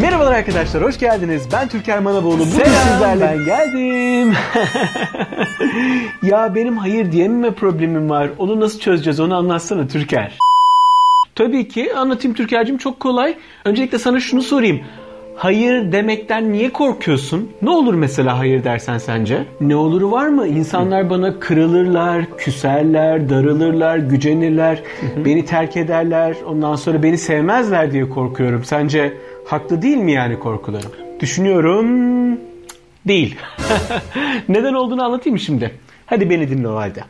Merhabalar arkadaşlar, hoş geldiniz. Ben Türker Manavoğlu. Bugün Selam, sizlerle... ben geldim. ya benim hayır diyememe problemim var. Onu nasıl çözeceğiz onu anlatsana Türker. Tabii ki anlatayım Türker'cim çok kolay. Öncelikle sana şunu sorayım. Hayır demekten niye korkuyorsun? Ne olur mesela hayır dersen sence? Ne oluru var mı? İnsanlar bana kırılırlar, küserler, darılırlar, gücenirler, beni terk ederler, ondan sonra beni sevmezler diye korkuyorum. Sence haklı değil mi yani korkularım? Düşünüyorum. Değil. Neden olduğunu anlatayım şimdi. Hadi beni dinle o halde.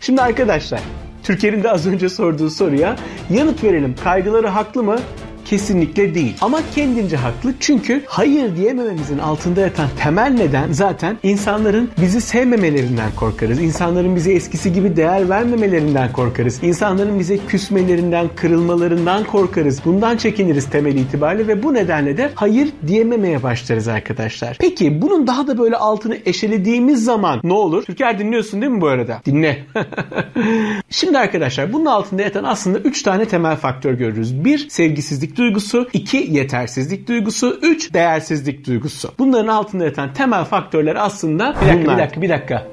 Şimdi arkadaşlar, Türker'in de az önce sorduğu soruya yanıt verelim. Kaygıları haklı mı? Kesinlikle değil. Ama kendince haklı çünkü hayır diyemememizin altında yatan temel neden zaten insanların bizi sevmemelerinden korkarız. İnsanların bize eskisi gibi değer vermemelerinden korkarız. İnsanların bize küsmelerinden, kırılmalarından korkarız. Bundan çekiniriz temel itibariyle ve bu nedenle de hayır diyememeye başlarız arkadaşlar. Peki bunun daha da böyle altını eşelediğimiz zaman ne olur? Türker dinliyorsun değil mi bu arada? Dinle. Şimdi arkadaşlar bunun altında yatan aslında 3 tane temel faktör görürüz. Bir sevgisizlik duygusu, iki yetersizlik duygusu, üç değersizlik duygusu. Bunların altında yatan temel faktörler aslında Bir dakika, bunlar. bir dakika, bir dakika.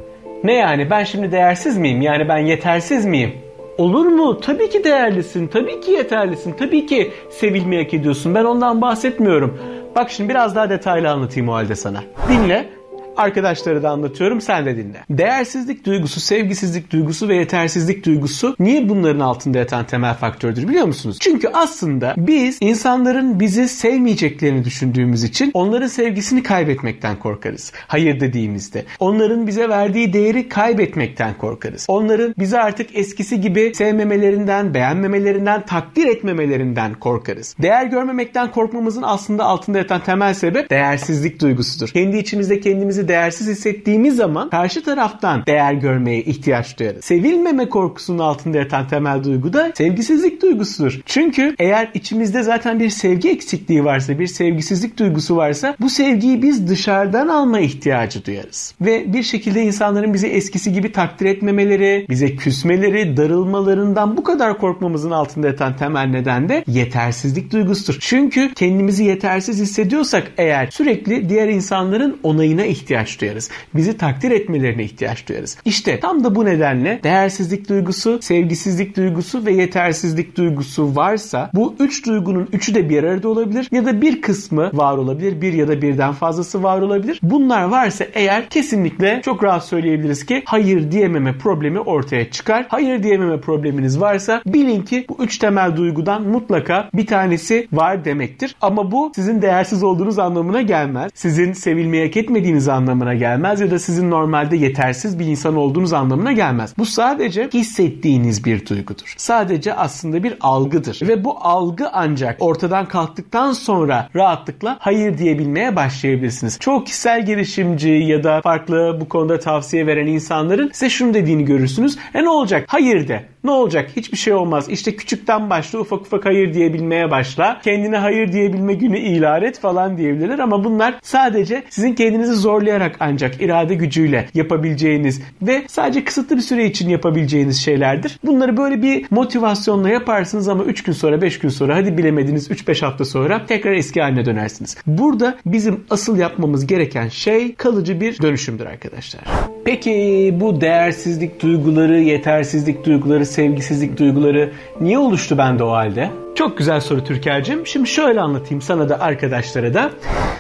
Ne yani ben şimdi değersiz miyim? Yani ben yetersiz miyim? Olur mu? Tabii ki değerlisin, tabii ki yeterlisin, tabii ki sevilmeyi hak ediyorsun. Ben ondan bahsetmiyorum. Bak şimdi biraz daha detaylı anlatayım o halde sana. Dinle. Arkadaşları da anlatıyorum sen de dinle. Değersizlik duygusu, sevgisizlik duygusu ve yetersizlik duygusu niye bunların altında yatan temel faktördür biliyor musunuz? Çünkü aslında biz insanların bizi sevmeyeceklerini düşündüğümüz için onların sevgisini kaybetmekten korkarız. Hayır dediğimizde. Onların bize verdiği değeri kaybetmekten korkarız. Onların bizi artık eskisi gibi sevmemelerinden, beğenmemelerinden, takdir etmemelerinden korkarız. Değer görmemekten korkmamızın aslında altında yatan temel sebep değersizlik duygusudur. Kendi içimizde kendimizi değersiz hissettiğimiz zaman karşı taraftan değer görmeye ihtiyaç duyarız. Sevilmeme korkusunun altında yatan temel duygu da sevgisizlik duygusudur. Çünkü eğer içimizde zaten bir sevgi eksikliği varsa, bir sevgisizlik duygusu varsa bu sevgiyi biz dışarıdan alma ihtiyacı duyarız. Ve bir şekilde insanların bizi eskisi gibi takdir etmemeleri, bize küsmeleri, darılmalarından bu kadar korkmamızın altında yatan temel neden de yetersizlik duygusudur. Çünkü kendimizi yetersiz hissediyorsak eğer sürekli diğer insanların onayına ihtiyaç duyarız. Bizi takdir etmelerine ihtiyaç duyarız. İşte tam da bu nedenle değersizlik duygusu, sevgisizlik duygusu ve yetersizlik duygusu varsa bu üç duygunun üçü de bir arada olabilir ya da bir kısmı var olabilir. Bir ya da birden fazlası var olabilir. Bunlar varsa eğer kesinlikle çok rahat söyleyebiliriz ki hayır diyememe problemi ortaya çıkar. Hayır diyememe probleminiz varsa bilin ki bu üç temel duygudan mutlaka bir tanesi var demektir. Ama bu sizin değersiz olduğunuz anlamına gelmez. Sizin sevilmeyi hak etmediğiniz anlamına gelmez ya da sizin normalde yetersiz bir insan olduğunuz anlamına gelmez. Bu sadece hissettiğiniz bir duygudur. Sadece aslında bir algıdır ve bu algı ancak ortadan kalktıktan sonra rahatlıkla hayır diyebilmeye başlayabilirsiniz. Çoğu kişisel gelişimci ya da farklı bu konuda tavsiye veren insanların size şunu dediğini görürsünüz. E ne olacak? Hayır de. Ne olacak? Hiçbir şey olmaz. İşte küçükten başla ufak ufak hayır diyebilmeye başla. Kendine hayır diyebilme günü ilan et falan diyebilirler ama bunlar sadece sizin kendinizi zorlayarak ancak irade gücüyle yapabileceğiniz ve sadece kısıtlı bir süre için yapabileceğiniz şeylerdir. Bunları böyle bir motivasyonla yaparsınız ama 3 gün sonra 5 gün sonra hadi bilemediniz 3-5 hafta sonra tekrar eski haline dönersiniz. Burada bizim asıl yapmamız gereken şey kalıcı bir dönüşümdür arkadaşlar. Peki bu değersizlik duyguları, yetersizlik duyguları, sevgisizlik duyguları niye oluştu bende o halde? Çok güzel soru Türker'cim. Şimdi şöyle anlatayım sana da arkadaşlara da.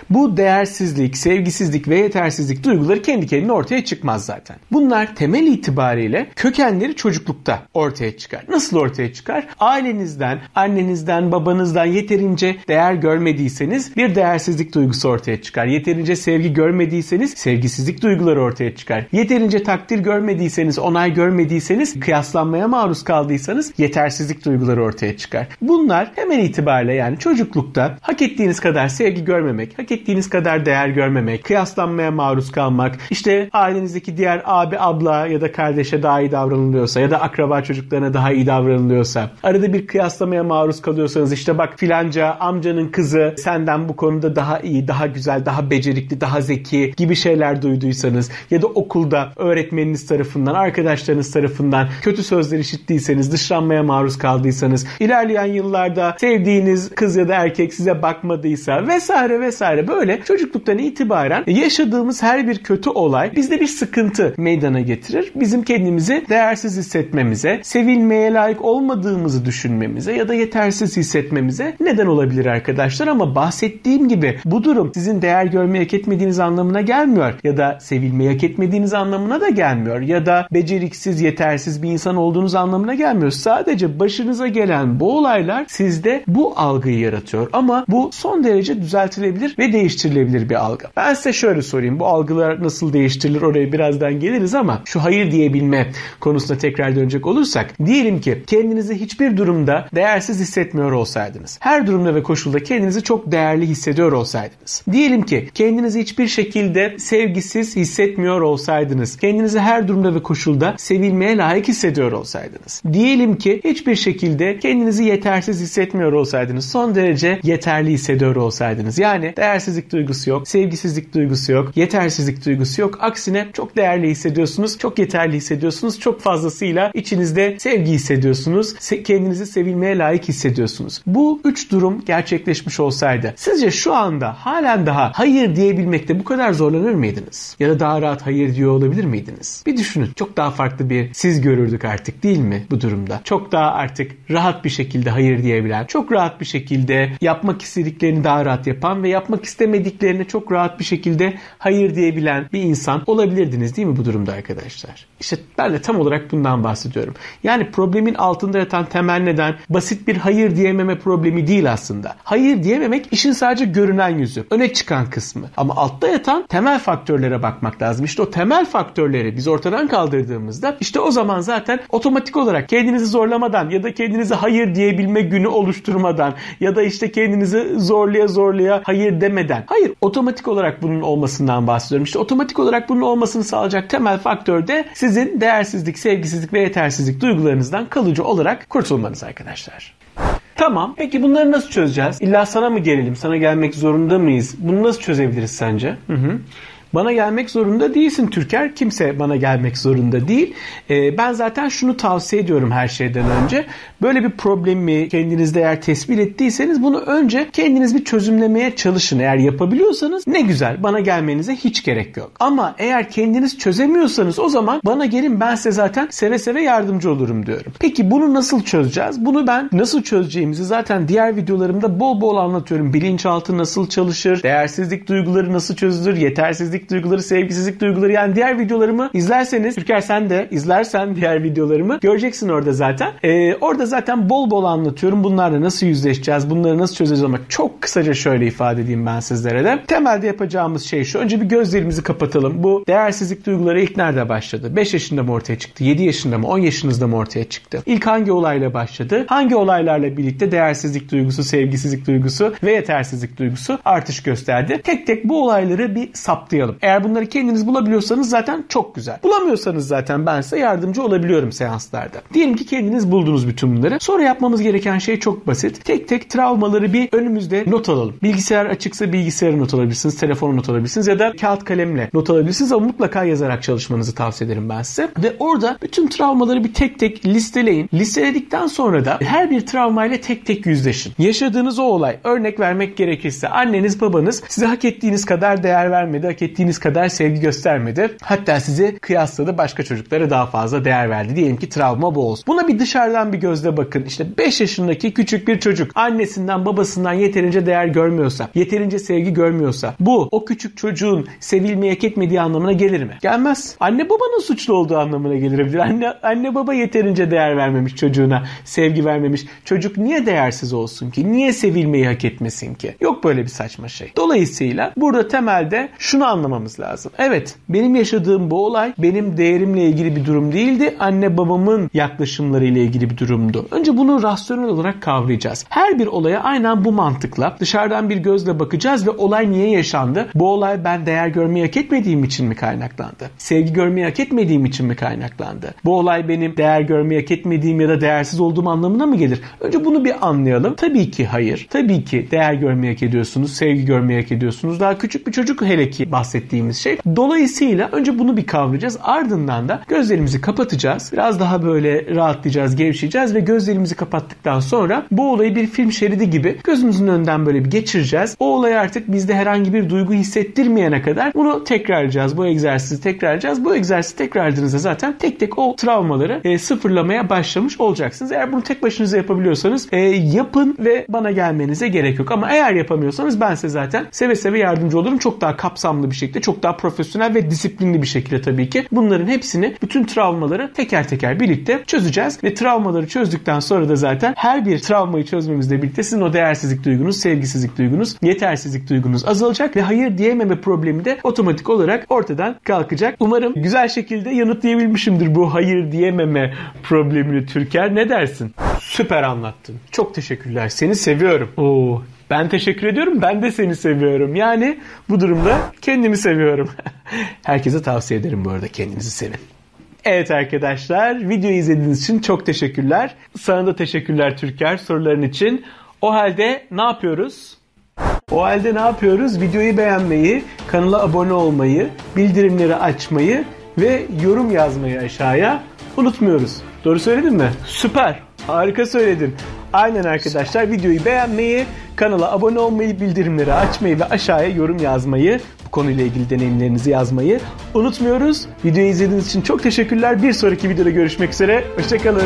Bu değersizlik, sevgisizlik ve yetersizlik duyguları kendi kendine ortaya çıkmaz zaten. Bunlar temel itibariyle kökenleri çocuklukta ortaya çıkar. Nasıl ortaya çıkar? Ailenizden, annenizden, babanızdan yeterince değer görmediyseniz bir değersizlik duygusu ortaya çıkar. Yeterince sevgi görmediyseniz sevgisizlik duyguları ortaya çıkar. Yeterince takdir görmediyseniz, onay görmediyseniz, kıyaslanmaya maruz kaldıysanız yetersizlik duyguları ortaya çıkar. Bunlar hemen itibariyle yani çocuklukta hak ettiğiniz kadar sevgi görmemek, hak ettiğiniz kadar değer görmemek, kıyaslanmaya maruz kalmak, işte ailenizdeki diğer abi, abla ya da kardeşe daha iyi davranılıyorsa ya da akraba çocuklarına daha iyi davranılıyorsa, arada bir kıyaslamaya maruz kalıyorsanız işte bak filanca amcanın kızı senden bu konuda daha iyi, daha güzel, daha becerikli, daha zeki gibi şeyler duyduysanız ya da okulda öğretmeniniz tarafından, arkadaşlarınız tarafından kötü sözler işittiyseniz, dışlanmaya maruz kaldıysanız, ilerleyen yıllar yıllarda sevdiğiniz kız ya da erkek size bakmadıysa vesaire vesaire böyle çocukluktan itibaren yaşadığımız her bir kötü olay bizde bir sıkıntı meydana getirir. Bizim kendimizi değersiz hissetmemize, sevilmeye layık olmadığımızı düşünmemize ya da yetersiz hissetmemize neden olabilir arkadaşlar ama bahsettiğim gibi bu durum sizin değer görmeyi hak etmediğiniz anlamına gelmiyor ya da sevilmeyi hak etmediğiniz anlamına da gelmiyor ya da beceriksiz, yetersiz bir insan olduğunuz anlamına gelmiyor. Sadece başınıza gelen bu olaylar sizde bu algıyı yaratıyor ama bu son derece düzeltilebilir ve değiştirilebilir bir algı. Ben size şöyle sorayım bu algılar nasıl değiştirilir oraya birazdan geliriz ama şu hayır diyebilme konusuna tekrar dönecek olursak diyelim ki kendinizi hiçbir durumda değersiz hissetmiyor olsaydınız. Her durumda ve koşulda kendinizi çok değerli hissediyor olsaydınız. Diyelim ki kendinizi hiçbir şekilde sevgisiz hissetmiyor olsaydınız. Kendinizi her durumda ve koşulda sevilmeye layık hissediyor olsaydınız. Diyelim ki hiçbir şekilde kendinizi yetersiz hissetmiyor olsaydınız. Son derece yeterli hissediyor olsaydınız. Yani değersizlik duygusu yok, sevgisizlik duygusu yok, yetersizlik duygusu yok. Aksine çok değerli hissediyorsunuz, çok yeterli hissediyorsunuz. Çok fazlasıyla içinizde sevgi hissediyorsunuz. Kendinizi sevilmeye layık hissediyorsunuz. Bu üç durum gerçekleşmiş olsaydı sizce şu anda halen daha hayır diyebilmekte bu kadar zorlanır mıydınız? Ya da daha rahat hayır diyor olabilir miydiniz? Bir düşünün. Çok daha farklı bir siz görürdük artık değil mi bu durumda? Çok daha artık rahat bir şekilde hayır diyebilen, çok rahat bir şekilde yapmak istediklerini daha rahat yapan ve yapmak istemediklerini çok rahat bir şekilde hayır diyebilen bir insan olabilirdiniz değil mi bu durumda arkadaşlar? İşte ben de tam olarak bundan bahsediyorum. Yani problemin altında yatan temel neden basit bir hayır diyememe problemi değil aslında. Hayır diyememek işin sadece görünen yüzü, öne çıkan kısmı. Ama altta yatan temel faktörlere bakmak lazım. İşte o temel faktörleri biz ortadan kaldırdığımızda işte o zaman zaten otomatik olarak kendinizi zorlamadan ya da kendinize hayır diyebilme günü oluşturmadan ya da işte kendinizi zorlaya zorlaya hayır demeden. Hayır otomatik olarak bunun olmasından bahsediyorum. İşte otomatik olarak bunun olmasını sağlayacak temel faktör de sizin değersizlik, sevgisizlik ve yetersizlik duygularınızdan kalıcı olarak kurtulmanız arkadaşlar. Tamam. Peki bunları nasıl çözeceğiz? İlla sana mı gelelim? Sana gelmek zorunda mıyız? Bunu nasıl çözebiliriz sence? Hı hı. Bana gelmek zorunda değilsin Türker. Kimse bana gelmek zorunda değil. E, ben zaten şunu tavsiye ediyorum her şeyden önce. Böyle bir problemi kendinizde eğer tespit ettiyseniz bunu önce kendiniz bir çözümlemeye çalışın. Eğer yapabiliyorsanız ne güzel. Bana gelmenize hiç gerek yok. Ama eğer kendiniz çözemiyorsanız o zaman bana gelin ben size zaten seve seve yardımcı olurum diyorum. Peki bunu nasıl çözeceğiz? Bunu ben nasıl çözeceğimizi zaten diğer videolarımda bol bol anlatıyorum. Bilinçaltı nasıl çalışır? Değersizlik duyguları nasıl çözülür? Yetersizlik duyguları, sevgisizlik duyguları yani diğer videolarımı izlerseniz Türker sen de izlersen diğer videolarımı göreceksin orada zaten. Ee, orada zaten bol bol anlatıyorum. Bunlarla nasıl yüzleşeceğiz? Bunları nasıl çözeceğiz ama çok kısaca şöyle ifade edeyim ben sizlere de. Temelde yapacağımız şey şu. Önce bir gözlerimizi kapatalım. Bu değersizlik duyguları ilk nerede başladı? 5 yaşında mı ortaya çıktı? 7 yaşında mı? 10 yaşınızda mı ortaya çıktı? İlk hangi olayla başladı? Hangi olaylarla birlikte değersizlik duygusu, sevgisizlik duygusu ve yetersizlik duygusu artış gösterdi? Tek tek bu olayları bir saptayalım yapalım. Eğer bunları kendiniz bulabiliyorsanız zaten çok güzel. Bulamıyorsanız zaten ben size yardımcı olabiliyorum seanslarda. Diyelim ki kendiniz buldunuz bütün bunları. Sonra yapmamız gereken şey çok basit. Tek tek travmaları bir önümüzde not alalım. Bilgisayar açıksa bilgisayarı not alabilirsiniz, telefonu not alabilirsiniz ya da kağıt kalemle not alabilirsiniz ama mutlaka yazarak çalışmanızı tavsiye ederim ben size. Ve orada bütün travmaları bir tek tek listeleyin. Listeledikten sonra da her bir travmayla tek tek yüzleşin. Yaşadığınız o olay örnek vermek gerekirse anneniz babanız size hak ettiğiniz kadar değer vermedi, hak ettiğiniz istediğiniz kadar sevgi göstermedi. Hatta sizi kıyasladı başka çocuklara daha fazla değer verdi. Diyelim ki travma bu olsun. Buna bir dışarıdan bir gözle bakın. İşte 5 yaşındaki küçük bir çocuk annesinden babasından yeterince değer görmüyorsa, yeterince sevgi görmüyorsa bu o küçük çocuğun sevilmeye hak etmediği anlamına gelir mi? Gelmez. Anne babanın suçlu olduğu anlamına gelebilir. Anne, anne baba yeterince değer vermemiş çocuğuna, sevgi vermemiş. Çocuk niye değersiz olsun ki? Niye sevilmeyi hak etmesin ki? Yok böyle bir saçma şey. Dolayısıyla burada temelde şunu anlamak anlamamız lazım. Evet benim yaşadığım bu olay benim değerimle ilgili bir durum değildi. Anne babamın yaklaşımları ile ilgili bir durumdu. Önce bunu rasyonel olarak kavrayacağız. Her bir olaya aynen bu mantıkla dışarıdan bir gözle bakacağız ve olay niye yaşandı? Bu olay ben değer görmeyi hak etmediğim için mi kaynaklandı? Sevgi görmeyi hak etmediğim için mi kaynaklandı? Bu olay benim değer görmeyi hak etmediğim ya da değersiz olduğum anlamına mı gelir? Önce bunu bir anlayalım. Tabii ki hayır. Tabii ki değer görmeyi hak ediyorsunuz, sevgi görmeyi hak ediyorsunuz. Daha küçük bir çocuk hele ki bahsediyorsunuz bahsettiğimiz şey. Dolayısıyla önce bunu bir kavrayacağız. Ardından da gözlerimizi kapatacağız. Biraz daha böyle rahatlayacağız, gevşeyeceğiz ve gözlerimizi kapattıktan sonra bu olayı bir film şeridi gibi gözümüzün önünden böyle bir geçireceğiz. O olay artık bizde herhangi bir duygu hissettirmeyene kadar bunu tekrarlayacağız. Bu egzersizi tekrarlayacağız. Bu egzersizi tekrarladığınızda zaten tek tek o travmaları e, sıfırlamaya başlamış olacaksınız. Eğer bunu tek başınıza yapabiliyorsanız e, yapın ve bana gelmenize gerek yok. Ama eğer yapamıyorsanız ben size zaten seve seve yardımcı olurum. Çok daha kapsamlı bir şekilde, çok daha profesyonel ve disiplinli bir şekilde tabii ki. Bunların hepsini, bütün travmaları teker teker birlikte çözeceğiz. Ve travmaları çözdükten sonra da zaten her bir travmayı çözmemizle birlikte sizin o değersizlik duygunuz, sevgisizlik duygunuz, yetersizlik duygunuz azalacak ve hayır diyememe problemi de otomatik olarak ortadan kalkacak. Umarım güzel şekilde yanıtlayabilmişimdir bu hayır diyememe problemini Türker. Ne dersin? Süper anlattın. Çok teşekkürler. Seni seviyorum. Oo, ben teşekkür ediyorum. Ben de seni seviyorum. Yani bu durumda kendimi seviyorum. Herkese tavsiye ederim bu arada kendinizi sevin. Evet arkadaşlar videoyu izlediğiniz için çok teşekkürler. Sana da teşekkürler Türker soruların için. O halde ne yapıyoruz? O halde ne yapıyoruz? Videoyu beğenmeyi, kanala abone olmayı, bildirimleri açmayı ve yorum yazmayı aşağıya unutmuyoruz. Doğru söyledim mi? Süper. Harika söyledin. Aynen arkadaşlar videoyu beğenmeyi, kanala abone olmayı, bildirimleri açmayı ve aşağıya yorum yazmayı, bu konuyla ilgili deneyimlerinizi yazmayı unutmuyoruz. Videoyu izlediğiniz için çok teşekkürler. Bir sonraki videoda görüşmek üzere. Hoşçakalın.